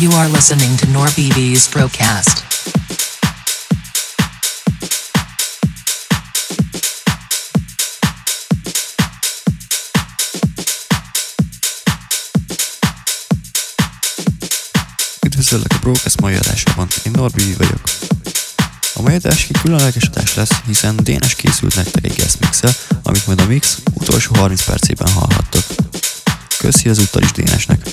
You are listening to NorBB's broadcast. Üdvözöllek a Broadcast mai adásában, én Norbi vagyok. A mai adás egy különleges adás lesz, hiszen DNS készült nektek egy guest mixel, amit majd a mix utolsó 30 percében hallhattok. Köszi az is DNS-nek!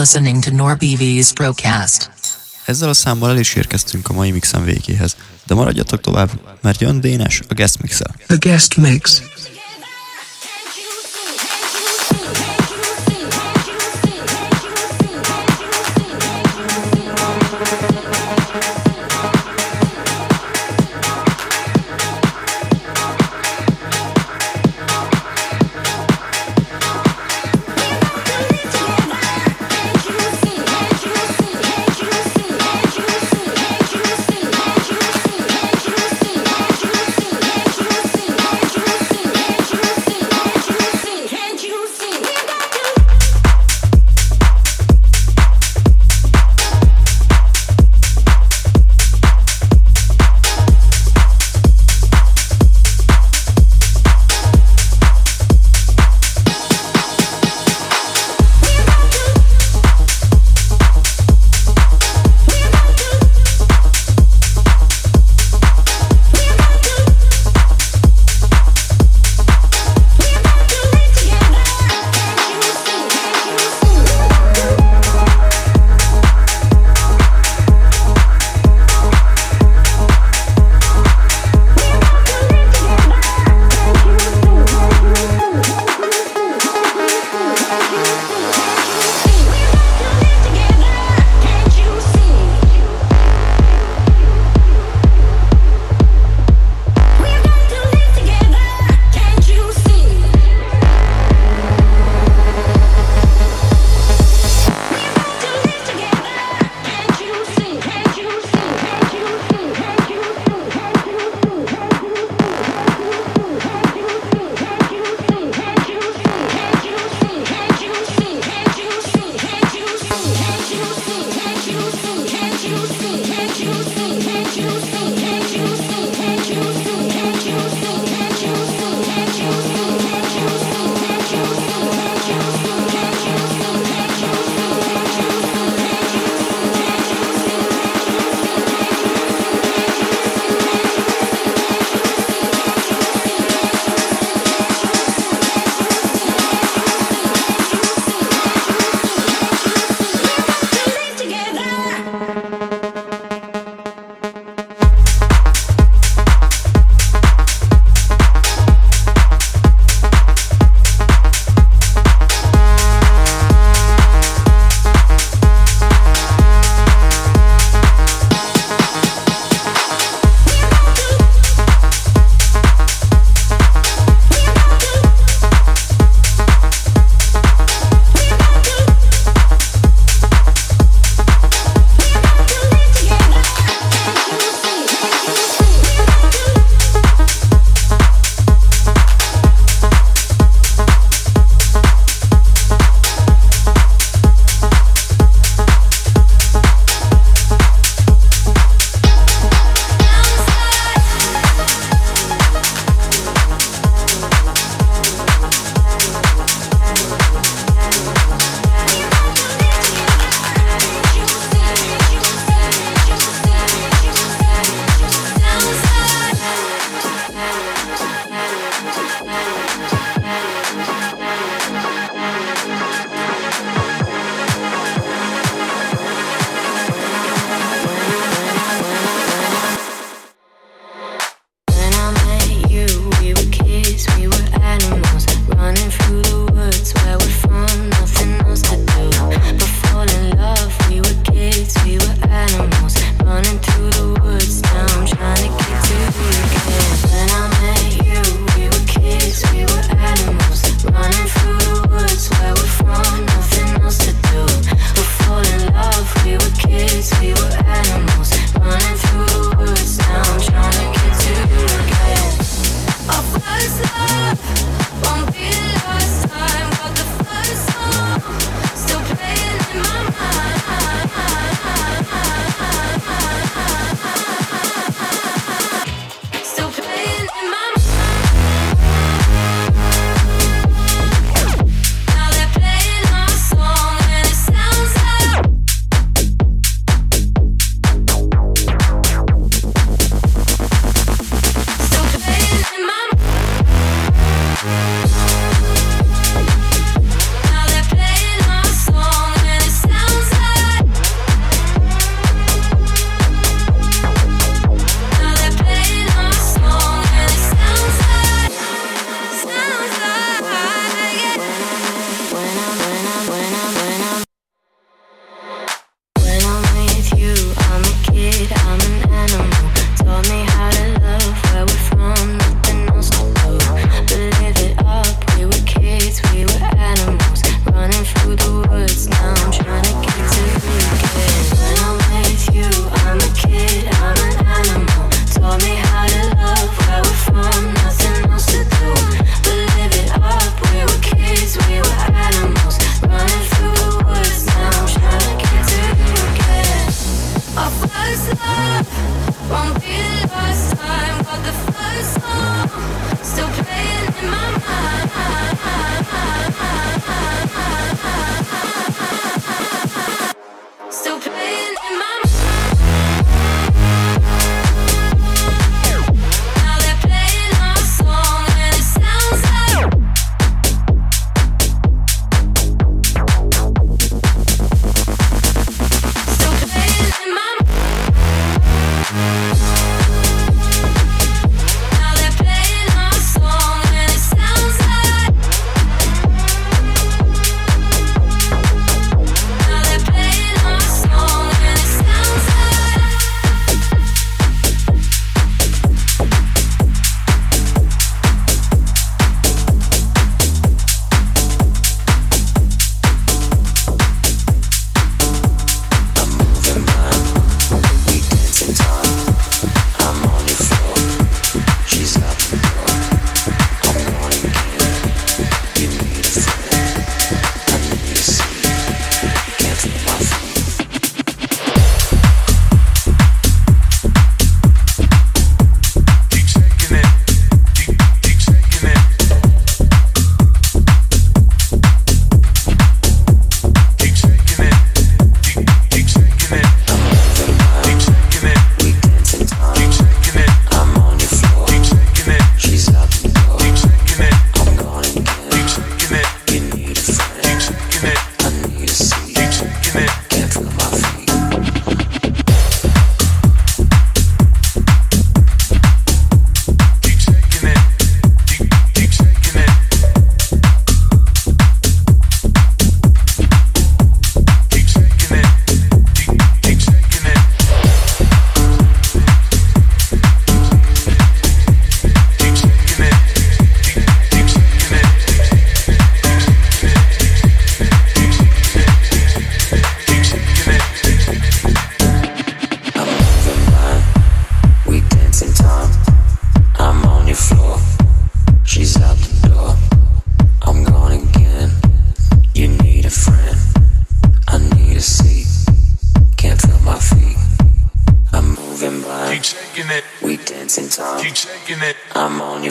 Listening to NorBV's broadcast. Ezzel a számmal el is érkeztünk a mai mixen végéhez, de maradjatok tovább, mert jön Dénes a guest mixel. A guest mix.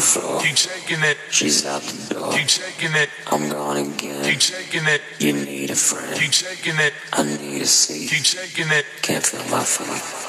floor. Keep taking it. She's out the door. Keep taking it. I'm gone again. Keep taking it. You need a friend. Keep taking it. I need a seat. Keep taking it. Can't feel my feet.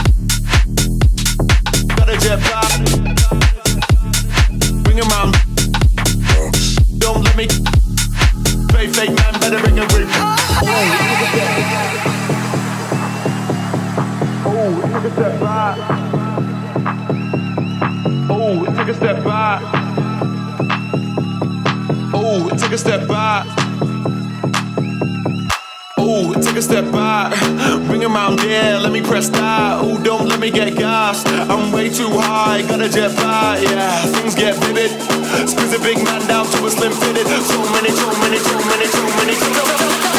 hip hop. Bring him out. Don't let me. Play fake man, better bring a ring. Oh, it took a step back. Oh, it took a step back. Oh, it took a step back a step back. Bring him out there, let me press that. Oh, don't let me get gassed. I'm way too high, gotta jet back. Yeah, things get vivid. Squeeze a big man down to a slim fitted. So many, so many, so many, so many. So Don't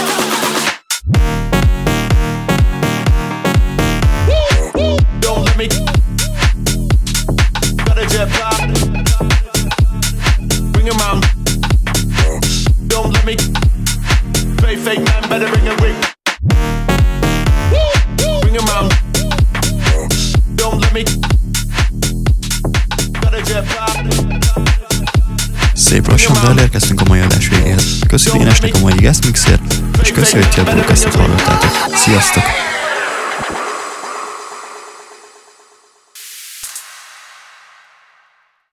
lassan, de elérkeztünk a mai adás végéhez. Köszi Dénesnek a mai guest mixért, és köszi, hogy ti a podcastot hallottátok. Sziasztok!